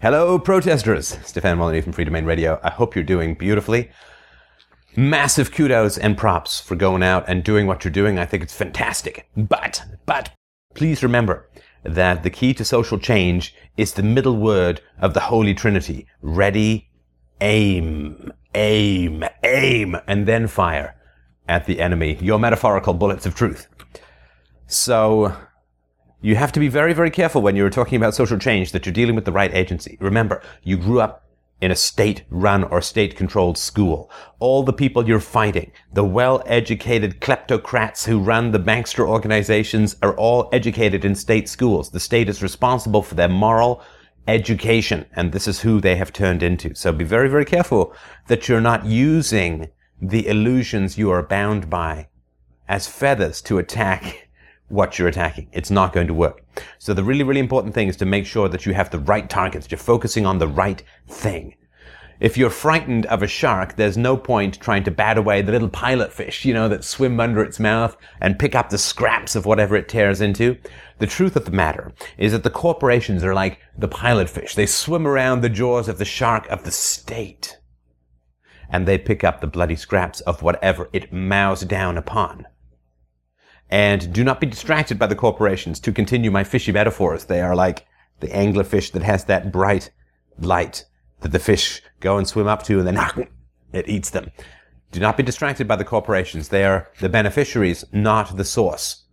Hello, protesters. Stefan Molyneux from Freedomain Radio. I hope you're doing beautifully. Massive kudos and props for going out and doing what you're doing. I think it's fantastic. But, but, please remember that the key to social change is the middle word of the Holy Trinity. Ready, aim, aim, aim, and then fire at the enemy. Your metaphorical bullets of truth. So, you have to be very, very careful when you're talking about social change that you're dealing with the right agency. Remember, you grew up in a state run or state controlled school. All the people you're fighting, the well educated kleptocrats who run the bankster organizations are all educated in state schools. The state is responsible for their moral education, and this is who they have turned into. So be very, very careful that you're not using the illusions you are bound by as feathers to attack what you're attacking. It's not going to work. So the really, really important thing is to make sure that you have the right targets. You're focusing on the right thing. If you're frightened of a shark, there's no point trying to bat away the little pilot fish, you know, that swim under its mouth and pick up the scraps of whatever it tears into. The truth of the matter is that the corporations are like the pilot fish. They swim around the jaws of the shark of the state. And they pick up the bloody scraps of whatever it mows down upon. And do not be distracted by the corporations. To continue my fishy metaphors, they are like the anglerfish that has that bright light that the fish go and swim up to and then it eats them. Do not be distracted by the corporations. They are the beneficiaries, not the source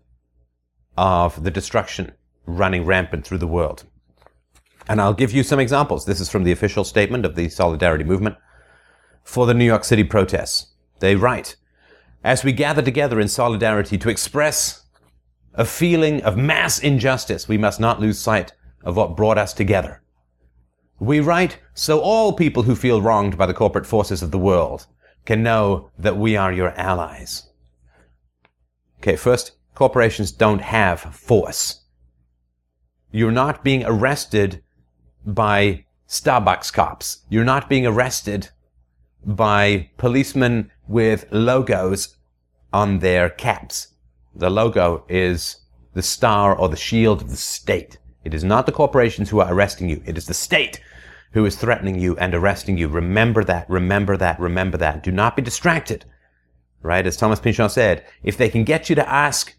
of the destruction running rampant through the world. And I'll give you some examples. This is from the official statement of the Solidarity Movement for the New York City protests. They write, as we gather together in solidarity to express a feeling of mass injustice, we must not lose sight of what brought us together. We write so all people who feel wronged by the corporate forces of the world can know that we are your allies. Okay, first, corporations don't have force. You're not being arrested by Starbucks cops. You're not being arrested by policemen with logos on their caps. The logo is the star or the shield of the state. It is not the corporations who are arresting you. It is the state who is threatening you and arresting you. Remember that, remember that, remember that. Do not be distracted. Right? As Thomas Pynchon said, if they can get you to ask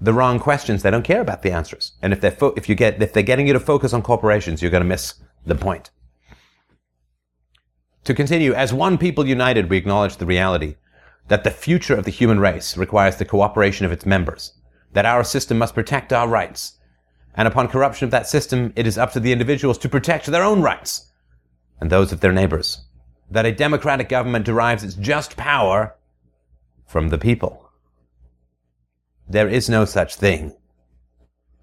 the wrong questions, they don't care about the answers. And if they're, fo- if you get, if they're getting you to focus on corporations, you're going to miss the point. To continue, as one people united, we acknowledge the reality that the future of the human race requires the cooperation of its members, that our system must protect our rights, and upon corruption of that system, it is up to the individuals to protect their own rights and those of their neighbors, that a democratic government derives its just power from the people. There is no such thing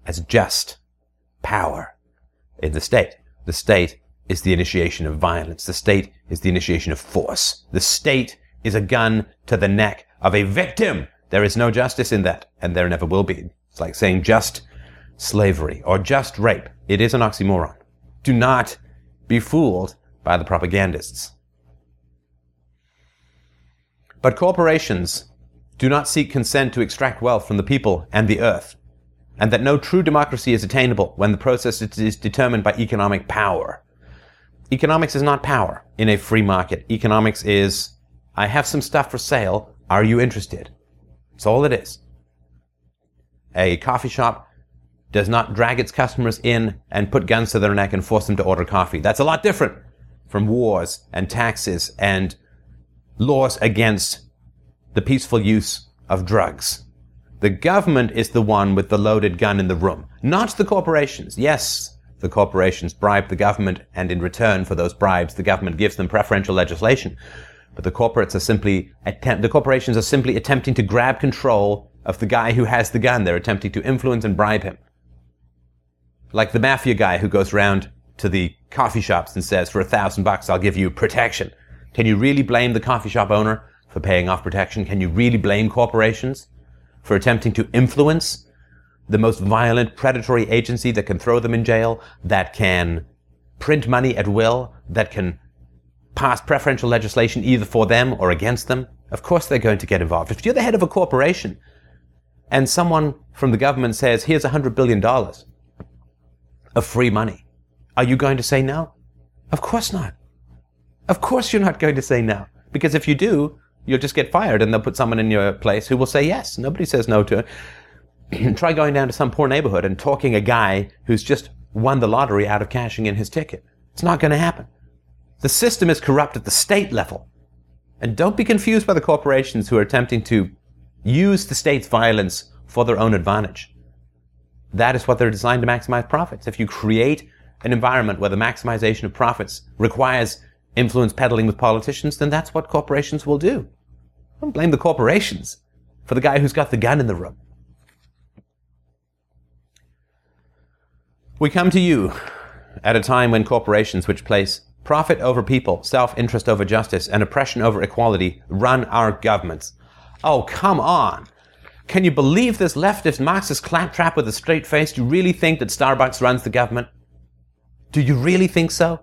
as just power in the state. The state is the initiation of violence. The state is the initiation of force. The state is a gun to the neck of a victim. There is no justice in that, and there never will be. It's like saying just slavery or just rape. It is an oxymoron. Do not be fooled by the propagandists. But corporations do not seek consent to extract wealth from the people and the earth, and that no true democracy is attainable when the process is determined by economic power. Economics is not power in a free market. Economics is, I have some stuff for sale. Are you interested? That's all it is. A coffee shop does not drag its customers in and put guns to their neck and force them to order coffee. That's a lot different from wars and taxes and laws against the peaceful use of drugs. The government is the one with the loaded gun in the room, not the corporations. Yes, the corporations bribe the government, and in return for those bribes, the government gives them preferential legislation. But the corporates are simply attempt, the corporations are simply attempting to grab control of the guy who has the gun. They're attempting to influence and bribe him. Like the mafia guy who goes around to the coffee shops and says, for a thousand bucks, I'll give you protection. Can you really blame the coffee shop owner for paying off protection? Can you really blame corporations for attempting to influence the most violent predatory agency that can throw them in jail, that can print money at will, that can pass preferential legislation either for them or against them? Of course they're going to get involved. If you're the head of a corporation and someone from the government says, here's $100 billion of free money, Are you going to say no? Of course not. Of course you're not going to say no. Because if you do, you'll just get fired and they'll put someone in your place who will say yes. Nobody says no to it. Try going down to some poor neighborhood and talking a guy who's just won the lottery out of cashing in his ticket. It's not going to happen. The system is corrupt at the state level. And don't be confused by the corporations who are attempting to use the state's violence for their own advantage. That is what they're designed to maximize profits. If you create an environment where the maximization of profits requires influence peddling with politicians, then that's what corporations will do. Don't blame the corporations for the guy who's got the gun in the room. We come to you at a time when corporations which place profit over people, self-interest over justice, and oppression over equality run our governments. Oh, come on. Can you believe this leftist Marxist claptrap with a straight face? Do you really think that Starbucks runs the government? Do you really think so?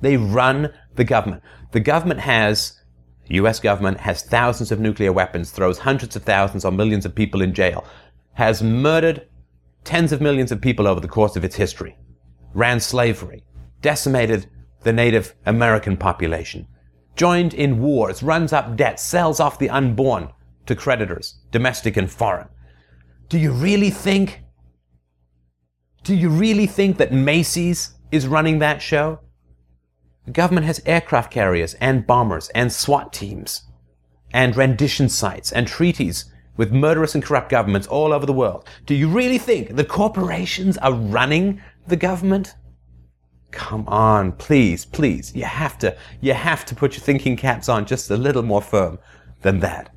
They run the government. The government has, US government has thousands of nuclear weapons, throws hundreds of thousands or millions of people in jail, has murdered tens of millions of people over the course of its history, ran slavery, decimated the Native American population, joined in wars, runs up debt, sells off the unborn to creditors, domestic and foreign. Do you really think? Do you really think that Macy's is running that show? The government has aircraft carriers and bombers and SWAT teams and rendition sites and treaties with murderous and corrupt governments all over the world. Do you really think the corporations are running the government? Come on, please, please. You have to, you have to put your thinking caps on just a little more firm than that.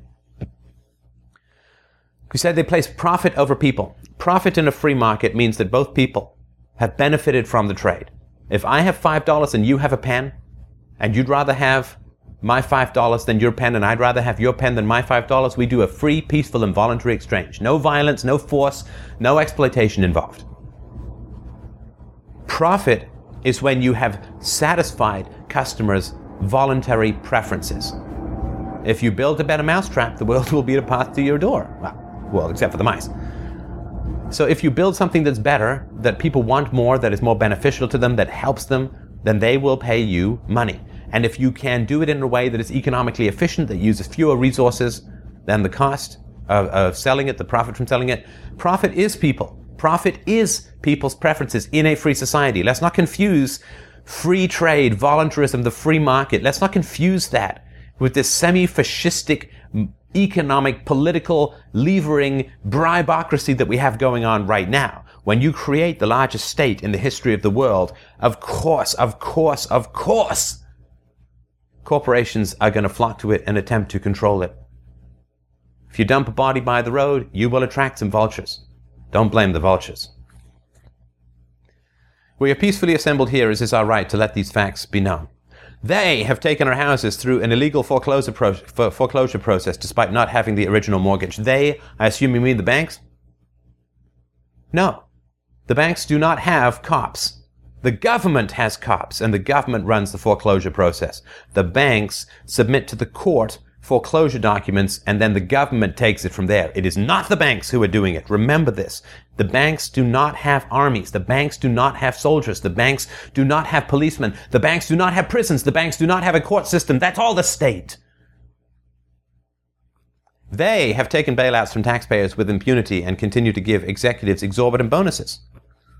We said they place profit over people. Profit in a free market means that both people have benefited from the trade. If I have $5 and you have a pen, and you'd rather have my $5 than your pen, and I'd rather have your pen than my $5, we do a free, peaceful, and voluntary exchange. No violence, no force, no exploitation involved. Profit is when you have satisfied customers' voluntary preferences. If you build a better mousetrap, the world will be a path to your door. Well, well, except for the mice. So if you build something that's better, that people want more, that is more beneficial to them, that helps them, then they will pay you money. And if you can do it in a way that is economically efficient, that uses fewer resources than the cost of, of selling it, the profit from selling it, profit is people. Profit is people's preferences in a free society. Let's not confuse free trade, voluntarism, the free market. Let's not confuse that with this semi-fascistic economic, political, levering bribocracy that we have going on right now. When you create the largest state in the history of the world, of course, of course, of course, corporations are going to flock to it and attempt to control it. If you dump a body by the road, you will attract some vultures. Don't blame the vultures. We are peacefully assembled here as is our right to let these facts be known. They have taken our houses through an illegal foreclosure, pro- foreclosure process despite not having the original mortgage. They, I assume you mean the banks? No. The banks do not have cops. The government has cops and the government runs the foreclosure process. The banks submit to the court foreclosure documents, and then the government takes it from there. It is not the banks who are doing it. Remember this. The banks do not have armies. The banks do not have soldiers. The banks do not have policemen. The banks do not have prisons. The banks do not have a court system. That's all the state. They have taken bailouts from taxpayers with impunity and continue to give executives exorbitant bonuses.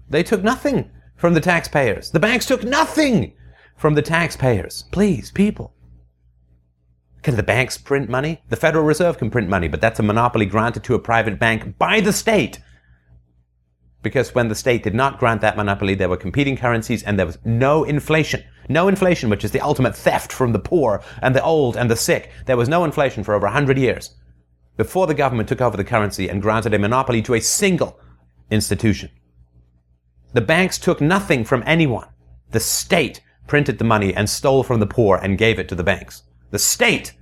They took nothing from the taxpayers. The banks took nothing from the taxpayers. Please, people. Can the banks print money? The Federal Reserve can print money, but that's a monopoly granted to a private bank by the state. Because when the state did not grant that monopoly, there were competing currencies and there was no inflation. No inflation, which is the ultimate theft from the poor and the old and the sick. There was no inflation for over 100 years before the government took over the currency and granted a monopoly to a single institution. The banks took nothing from anyone. The state printed the money and stole from the poor and gave it to the banks. The state.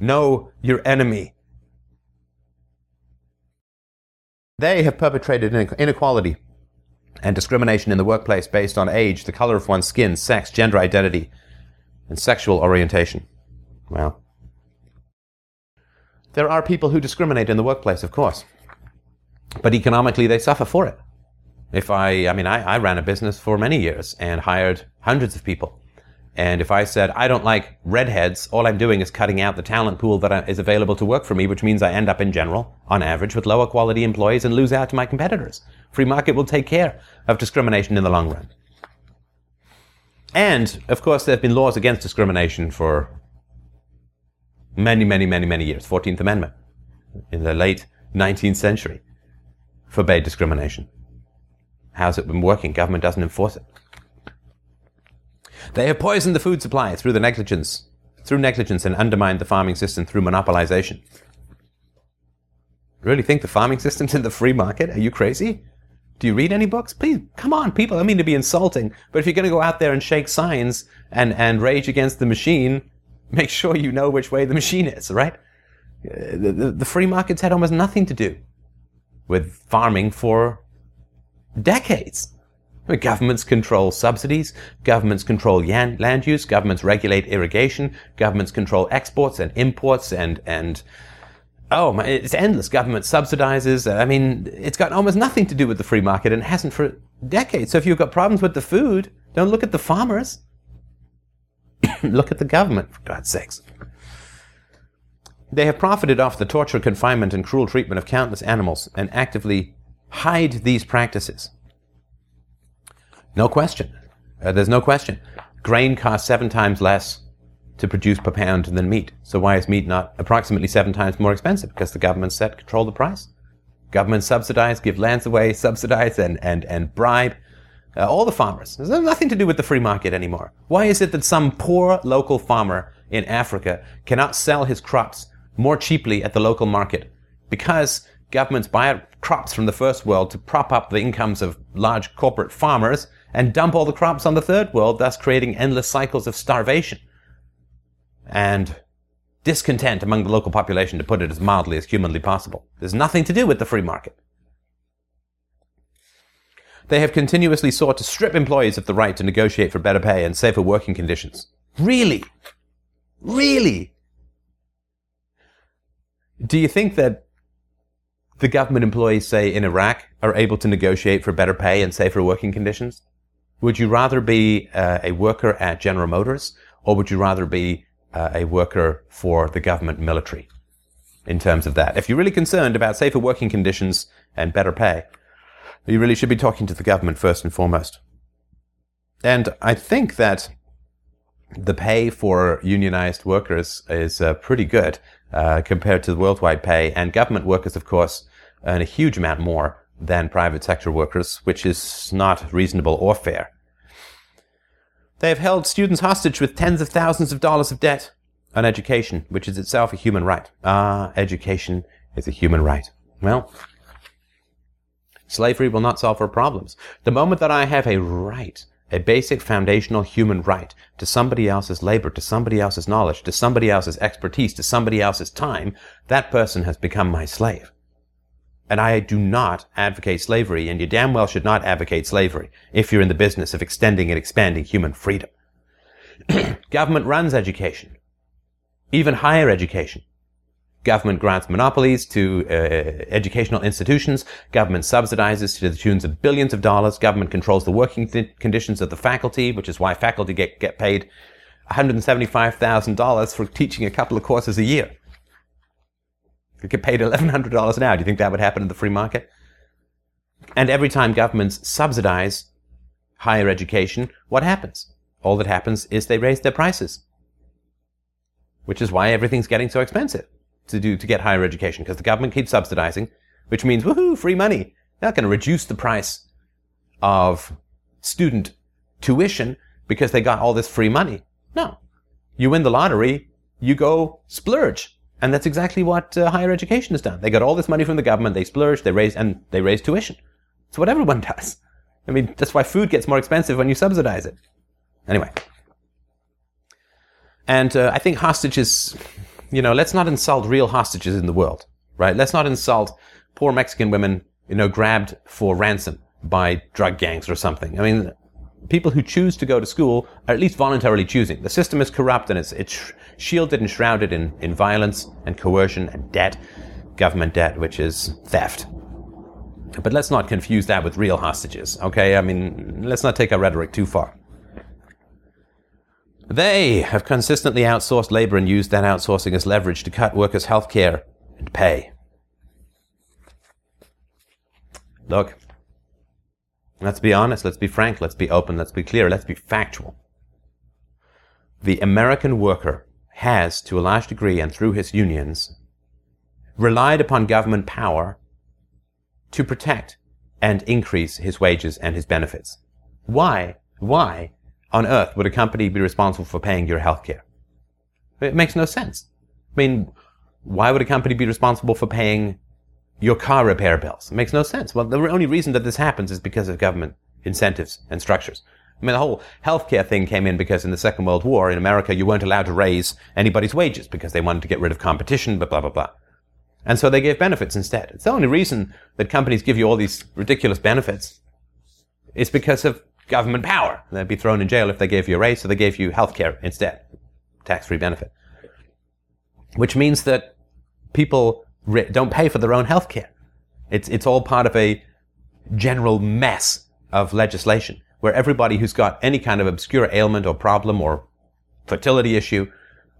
Know your enemy. They have perpetrated inequality and discrimination in the workplace based on age, the color of one's skin, sex, gender identity, and sexual orientation. Well, there are people who discriminate in the workplace, of course, but economically they suffer for it. If I, I mean, I, I ran a business for many years and hired hundreds of people. And if I said, I don't like redheads, all I'm doing is cutting out the talent pool that uh, is available to work for me, which means I end up in general, on average, with lower quality employees and lose out to my competitors. Free market will take care of discrimination in the long run. And, of course, there have been laws against discrimination for many, many, many, many years. 14th Amendment in the late 19th century forbade discrimination. How's it been working? Government doesn't enforce it. They have poisoned the food supply through the negligence, through negligence and undermined the farming system through monopolization. Really think the farming system's in the free market? Are you crazy? Do you read any books? Please, come on, people. I mean to be insulting, but if you're going to go out there and shake signs and, and rage against the machine, make sure you know which way the machine is, right? The, the, the free market's had almost nothing to do with farming for decades. Governments control subsidies, governments control land use, governments regulate irrigation, governments control exports and imports and, and oh, my, it's endless. Government subsidizes. I mean, it's got almost nothing to do with the free market and hasn't for decades. So if you've got problems with the food, don't look at the farmers. look at the government, for God's sakes. They have profited off the torture, confinement, and cruel treatment of countless animals and actively hide these practices. No question. Uh, there's no question. Grain costs seven times less to produce per pound than meat. So why is meat not approximately seven times more expensive? Because the government set control the price. Government subsidize, give lands away, subsidize and, and, and bribe uh, all the farmers. There's nothing to do with the free market anymore. Why is it that some poor local farmer in Africa cannot sell his crops more cheaply at the local market? Because governments buy crops from the first world to prop up the incomes of large corporate farmers and dump all the crops on the third world, thus creating endless cycles of starvation and discontent among the local population, to put it as mildly as humanly possible. There's nothing to do with the free market. They have continuously sought to strip employees of the right to negotiate for better pay and safer working conditions. Really? Really? Do you think that the government employees, say, in Iraq, are able to negotiate for better pay and safer working conditions? Would you rather be uh, a worker at General Motors or would you rather be uh, a worker for the government military in terms of that. If you're really concerned about safer working conditions and better pay, you really should be talking to the government first and foremost. And I think that the pay for unionized workers is uh, pretty good uh, compared to the worldwide pay. And government workers, of course, earn a huge amount more than private sector workers, which is not reasonable or fair. They have held students hostage with tens of thousands of dollars of debt on education, which is itself a human right. Ah, education is a human right. Well, slavery will not solve our problems. The moment that I have a right, a basic foundational human right to somebody else's labor, to somebody else's knowledge, to somebody else's expertise, to somebody else's time, that person has become my slave. And I do not advocate slavery, and you damn well should not advocate slavery if you're in the business of extending and expanding human freedom. Government runs education, even higher education. Government grants monopolies to uh, educational institutions. Government subsidizes to the tunes of billions of dollars. Government controls the working th- conditions of the faculty, which is why faculty get, get paid $175,000 for teaching a couple of courses a year could get paid $1,100 an hour. Do you think that would happen in the free market? And every time governments subsidize higher education, what happens? All that happens is they raise their prices, which is why everything's getting so expensive to do to get higher education because the government keeps subsidizing, which means woohoo, free money. They're not going to reduce the price of student tuition because they got all this free money. No. You win the lottery, you go splurge. And that's exactly what uh, higher education has done. They got all this money from the government, they splurged, they raised, and they raise tuition. It's what everyone does. I mean, that's why food gets more expensive when you subsidize it. Anyway. And uh, I think hostages, you know, let's not insult real hostages in the world, right? Let's not insult poor Mexican women, you know, grabbed for ransom by drug gangs or something. I mean, people who choose to go to school are at least voluntarily choosing. The system is corrupt and it's, it's shielded and shrouded in, in violence and coercion and debt, government debt, which is theft. But let's not confuse that with real hostages, okay? I mean, let's not take our rhetoric too far. They have consistently outsourced labor and used that outsourcing as leverage to cut workers' health care and pay. Look, let's be honest, let's be frank, let's be open, let's be clear, let's be factual. The American worker has, to a large degree and through his unions, relied upon government power to protect and increase his wages and his benefits. Why, why on earth would a company be responsible for paying your health care? It makes no sense. I mean, why would a company be responsible for paying your car repair bills? It makes no sense. Well, the only reason that this happens is because of government incentives and structures. I mean, the whole healthcare thing came in because in the Second World War in America, you weren't allowed to raise anybody's wages because they wanted to get rid of competition, but blah, blah, blah. And so they gave benefits instead. It's the only reason that companies give you all these ridiculous benefits is because of government power. They'd be thrown in jail if they gave you a raise, so they gave you health care instead. Tax-free benefit. Which means that people don't pay for their own health care. It's, it's all part of a general mess of legislation where everybody who's got any kind of obscure ailment or problem or fertility issue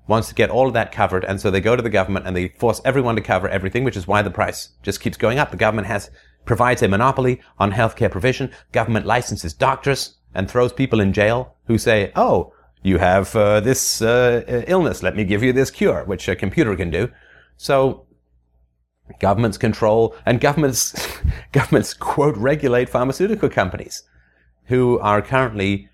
wants to get all of that covered. And so they go to the government and they force everyone to cover everything, which is why the price just keeps going up. The government has, provides a monopoly on healthcare provision. Government licenses doctors and throws people in jail who say, Oh, you have uh, this uh, illness. Let me give you this cure, which a computer can do. So governments control and governments, governments quote regulate pharmaceutical companies who are currently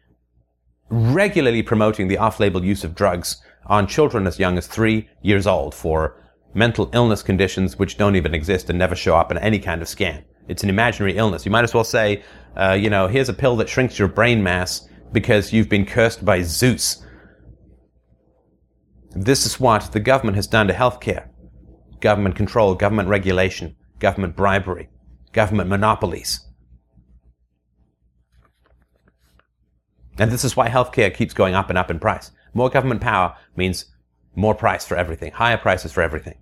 regularly promoting the off-label use of drugs on children as young as three years old for mental illness conditions which don't even exist and never show up in any kind of scan. It's an imaginary illness. You might as well say, uh, you know, here's a pill that shrinks your brain mass because you've been cursed by Zeus. This is what the government has done to healthcare. Government control, government regulation, government bribery, government monopolies. And this is why healthcare keeps going up and up in price. More government power means more price for everything, higher prices for everything.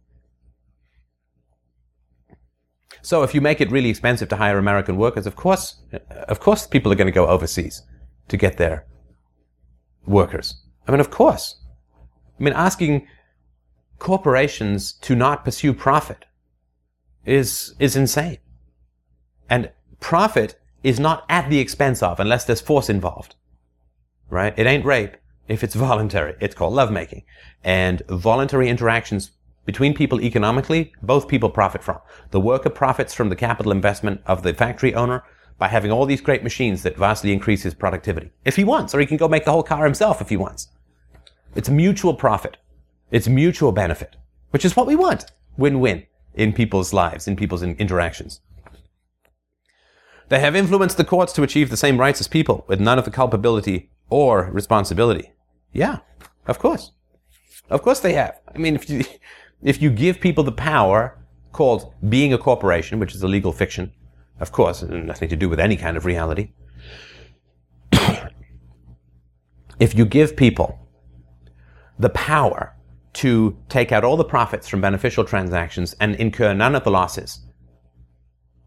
So if you make it really expensive to hire American workers, of course, of course people are going to go overseas to get their workers. I mean, of course. I mean, asking corporations to not pursue profit is, is insane. And profit is not at the expense of unless there's force involved. Right? It ain't rape if it's voluntary. It's called lovemaking. And voluntary interactions between people economically, both people profit from. The worker profits from the capital investment of the factory owner by having all these great machines that vastly increase his productivity. If he wants, or he can go make the whole car himself if he wants. It's mutual profit. It's mutual benefit, which is what we want. Win-win in people's lives, in people's interactions. They have influenced the courts to achieve the same rights as people with none of the culpability or responsibility. Yeah, of course. Of course they have. I mean, if you, if you give people the power called being a corporation, which is a legal fiction, of course, nothing to do with any kind of reality. if you give people the power to take out all the profits from beneficial transactions and incur none of the losses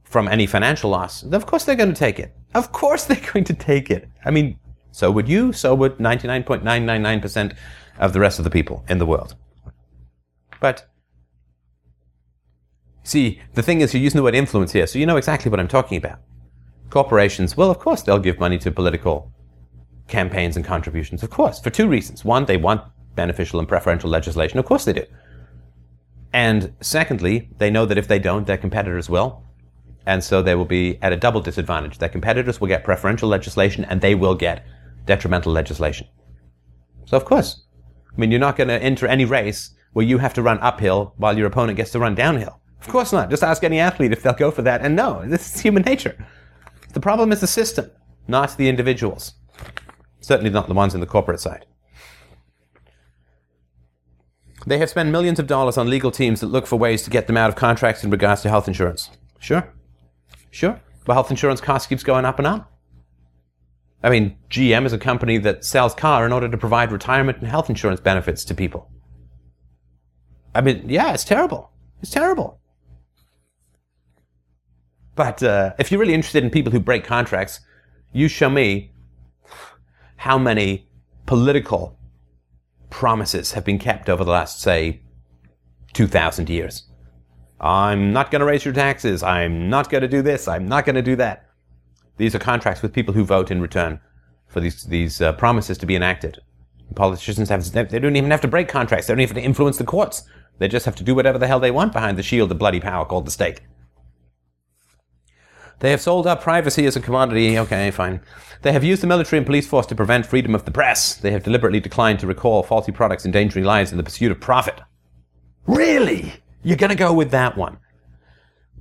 from any financial loss, of course they're going to take it. Of course they're going to take it. I mean, so would you, so would 99.999% of the rest of the people in the world. But, see, the thing is, you're using the word influence here, so you know exactly what I'm talking about. Corporations, well, of course, they'll give money to political campaigns and contributions, of course, for two reasons. One, they want beneficial and preferential legislation. Of course they do. And secondly, they know that if they don't, their competitors will. And so they will be at a double disadvantage. Their competitors will get preferential legislation and they will get detrimental legislation. So of course, I mean, you're not going to enter any race where you have to run uphill while your opponent gets to run downhill. Of course not. Just ask any athlete if they'll go for that. And no, this is human nature. The problem is the system, not the individuals. Certainly not the ones in the corporate side. They have spent millions of dollars on legal teams that look for ways to get them out of contracts in regards to health insurance. Sure. Sure. But health insurance costs keeps going up and up. I mean, GM is a company that sells car in order to provide retirement and health insurance benefits to people. I mean, yeah, it's terrible. It's terrible. But uh, if you're really interested in people who break contracts, you show me how many political promises have been kept over the last, say, 2,000 years. I'm not going to raise your taxes. I'm not going to do this. I'm not going to do that. These are contracts with people who vote in return for these, these uh, promises to be enacted. Politicians have, they don't even have to break contracts. They don't even have to influence the courts. They just have to do whatever the hell they want behind the shield of bloody power called the state. They have sold our privacy as a commodity. Okay, fine. They have used the military and police force to prevent freedom of the press. They have deliberately declined to recall faulty products endangering lives in the pursuit of profit. Really? You're going to go with that one.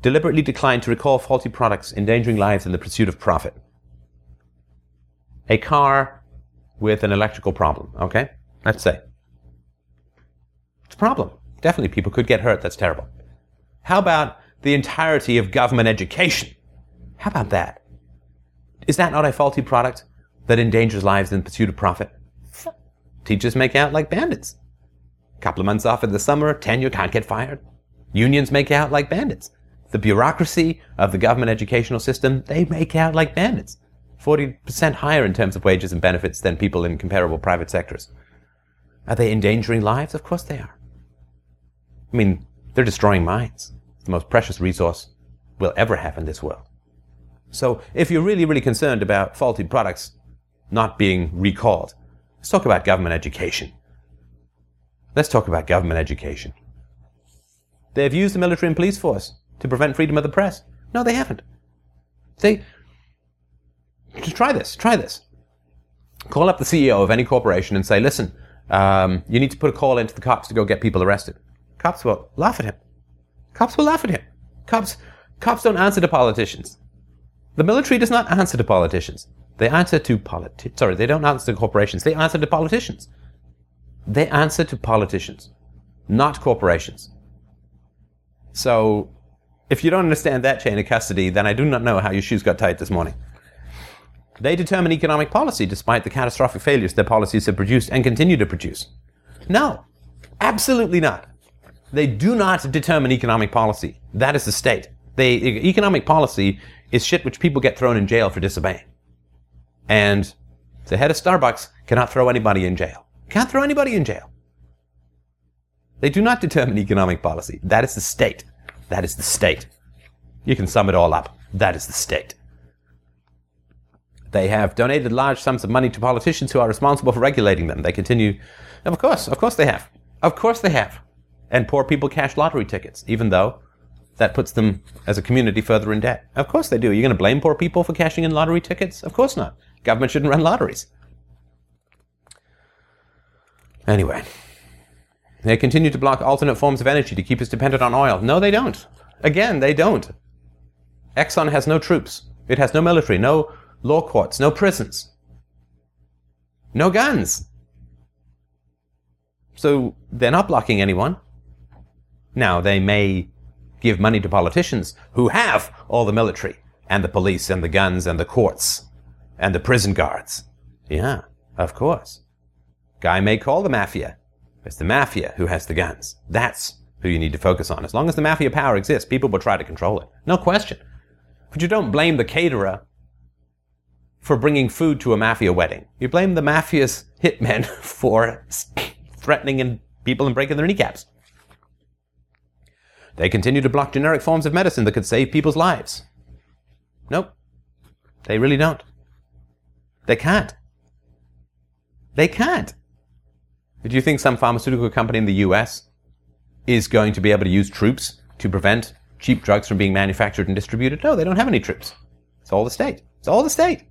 Deliberately declined to recall faulty products endangering lives in the pursuit of profit. A car with an electrical problem, okay? Let's say. It's a problem. Definitely people could get hurt. That's terrible. How about the entirety of government education? How about that? Is that not a faulty product that endangers lives in pursuit of profit? Teachers make out like bandits. Couple of months off in the summer, tenure can't get fired. Unions make out like bandits. The bureaucracy of the government educational system, they make out like bandits. 40% higher in terms of wages and benefits than people in comparable private sectors. Are they endangering lives? Of course they are. I mean, they're destroying minds. It's the most precious resource we'll ever have in this world. So if you're really, really concerned about faulty products not being recalled, let's talk about government education. Let's talk about government education. They have used the military and police force to prevent freedom of the press. No, they haven't. They just try this. Try this. Call up the CEO of any corporation and say, "Listen, um, you need to put a call into the cops to go get people arrested." Cops will laugh at him. Cops will laugh at him. Cops, cops don't answer to politicians. The military does not answer to politicians. They answer to politi- sorry, they don't answer to corporations. They answer to politicians. They answer to politicians, not corporations. So, if you don't understand that chain of custody, then I do not know how your shoes got tight this morning. They determine economic policy despite the catastrophic failures their policies have produced and continue to produce. No, absolutely not. They do not determine economic policy. That is the state. They, economic policy is shit which people get thrown in jail for disobeying. And the head of Starbucks cannot throw anybody in jail. Can't throw anybody in jail. They do not determine economic policy. That is the state. That is the state. You can sum it all up. That is the state. They have donated large sums of money to politicians who are responsible for regulating them. They continue. Of course, of course they have. Of course they have. And poor people cash lottery tickets, even though that puts them as a community further in debt. Of course they do. You're going to blame poor people for cashing in lottery tickets? Of course not. Government shouldn't run lotteries. Anyway, they continue to block alternate forms of energy to keep us dependent on oil. No, they don't. Again, they don't. Exxon has no troops. It has no military, no law courts, no prisons, no guns. So they're not blocking anyone. Now, they may give money to politicians who have all the military and the police and the guns and the courts and the prison guards. Yeah, of course. Guy may call the mafia. It's the mafia who has the guns. That's who you need to focus on. As long as the mafia power exists, people will try to control it. No question. But you don't blame the caterer for bringing food to a mafia wedding. You blame the mafia's hitmen for threatening people and breaking their kneecaps. They continue to block generic forms of medicine that could save people's lives. Nope. They really don't. They can't. They can't. Do you think some pharmaceutical company in the US is going to be able to use troops to prevent cheap drugs from being manufactured and distributed? No, they don't have any troops. It's all the state. It's all the state.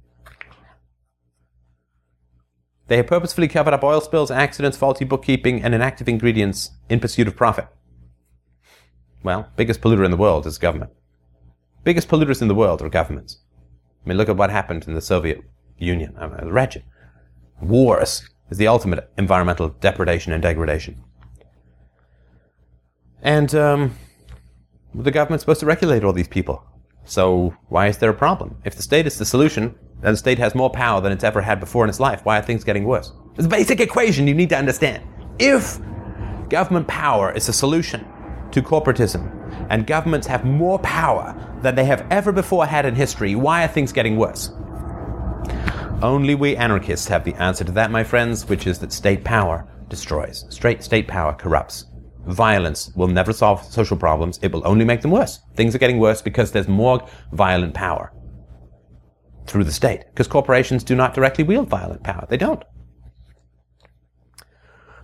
They have purposefully covered up oil spills, accidents, faulty bookkeeping, and inactive ingredients in pursuit of profit. Well, biggest polluter in the world is government. Biggest polluters in the world are governments. I mean, look at what happened in the Soviet Union. I mean, wretched. Wars is the ultimate environmental depredation and degradation. And um, the government's supposed to regulate all these people. So why is there a problem? If the state is the solution, then the state has more power than it's ever had before in its life. Why are things getting worse? It's a basic equation you need to understand. If government power is the solution to corporatism, and governments have more power than they have ever before had in history, why are things getting worse? Only we anarchists have the answer to that, my friends, which is that state power destroys. Straight state power corrupts. Violence will never solve social problems, it will only make them worse. Things are getting worse because there's more violent power through the state, because corporations do not directly wield violent power. They don't.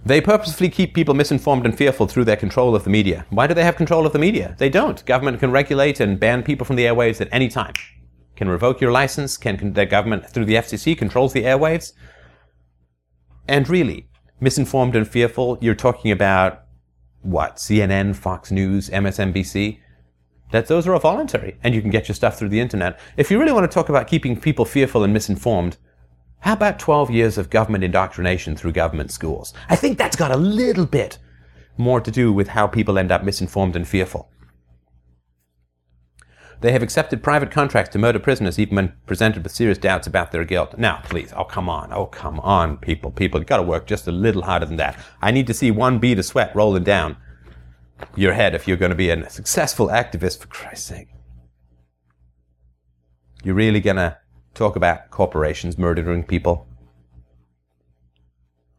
They purposefully keep people misinformed and fearful through their control of the media. Why do they have control of the media? They don't. Government can regulate and ban people from the airwaves at any time. Can revoke your license. Can, can the government through the FCC controls the airwaves? And really, misinformed and fearful, you're talking about what? CNN, Fox News, MSNBC? That those are all voluntary, and you can get your stuff through the internet. If you really want to talk about keeping people fearful and misinformed, how about 12 years of government indoctrination through government schools? I think that's got a little bit more to do with how people end up misinformed and fearful. They have accepted private contracts to murder prisoners even when presented with serious doubts about their guilt. Now, please, oh, come on. Oh, come on, people. People, you gotta work just a little harder than that. I need to see one bead of sweat rolling down your head if you're going to be a successful activist, for Christ's sake. You're really gonna talk about corporations murdering people.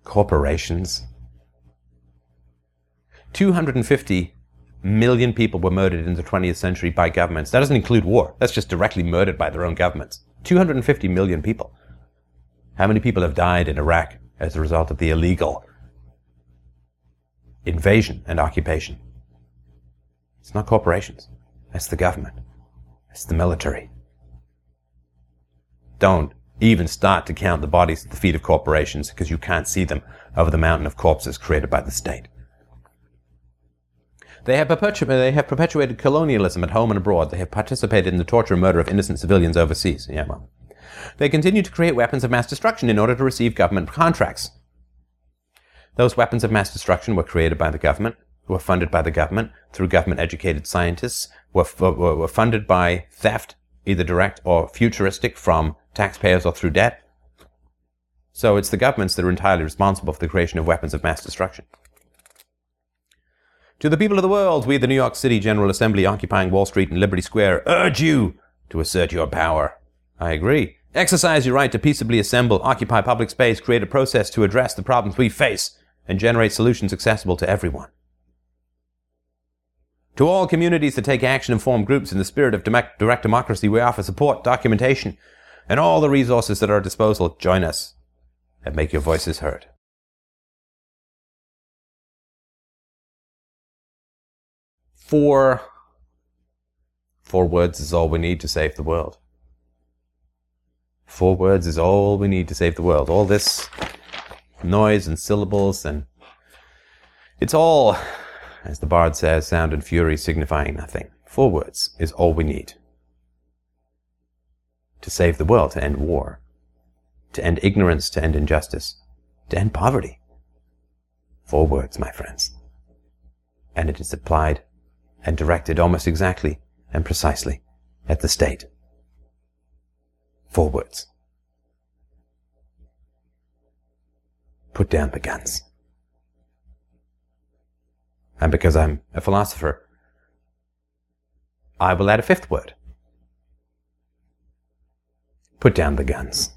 Corporations. 250 million people were murdered in the 20th century by governments. That doesn't include war. That's just directly murdered by their own governments. 250 million people. How many people have died in Iraq as a result of the illegal invasion and occupation? It's not corporations. That's the government. It's the military don't even start to count the bodies at the feet of corporations because you can't see them over the mountain of corpses created by the state. They have, perpetu- they have perpetuated colonialism at home and abroad. They have participated in the torture and murder of innocent civilians overseas. Yeah, well. They continue to create weapons of mass destruction in order to receive government contracts. Those weapons of mass destruction were created by the government, were funded by the government through government educated scientists, were, were, were funded by theft, either direct or futuristic from taxpayers or through debt. So it's the governments that are entirely responsible for the creation of weapons of mass destruction. To the people of the world, we, the New York City General Assembly, occupying Wall Street and Liberty Square, urge you to assert your power. I agree. Exercise your right to peaceably assemble, occupy public space, create a process to address the problems we face, and generate solutions accessible to everyone. To all communities that take action and form groups in the spirit of direct democracy, we offer support, documentation, and all the resources at our disposal, join us and make your voices heard. Four, four words is all we need to save the world. Four words is all we need to save the world. All this noise and syllables and it's all, as the bard says, sound and fury signifying nothing. Four words is all we need to save the world, to end war, to end ignorance, to end injustice, to end poverty. Four words, my friends. And it is applied and directed almost exactly and precisely at the state. Four words. Put down the guns. And because I'm a philosopher, I will add a fifth word. Put down the guns.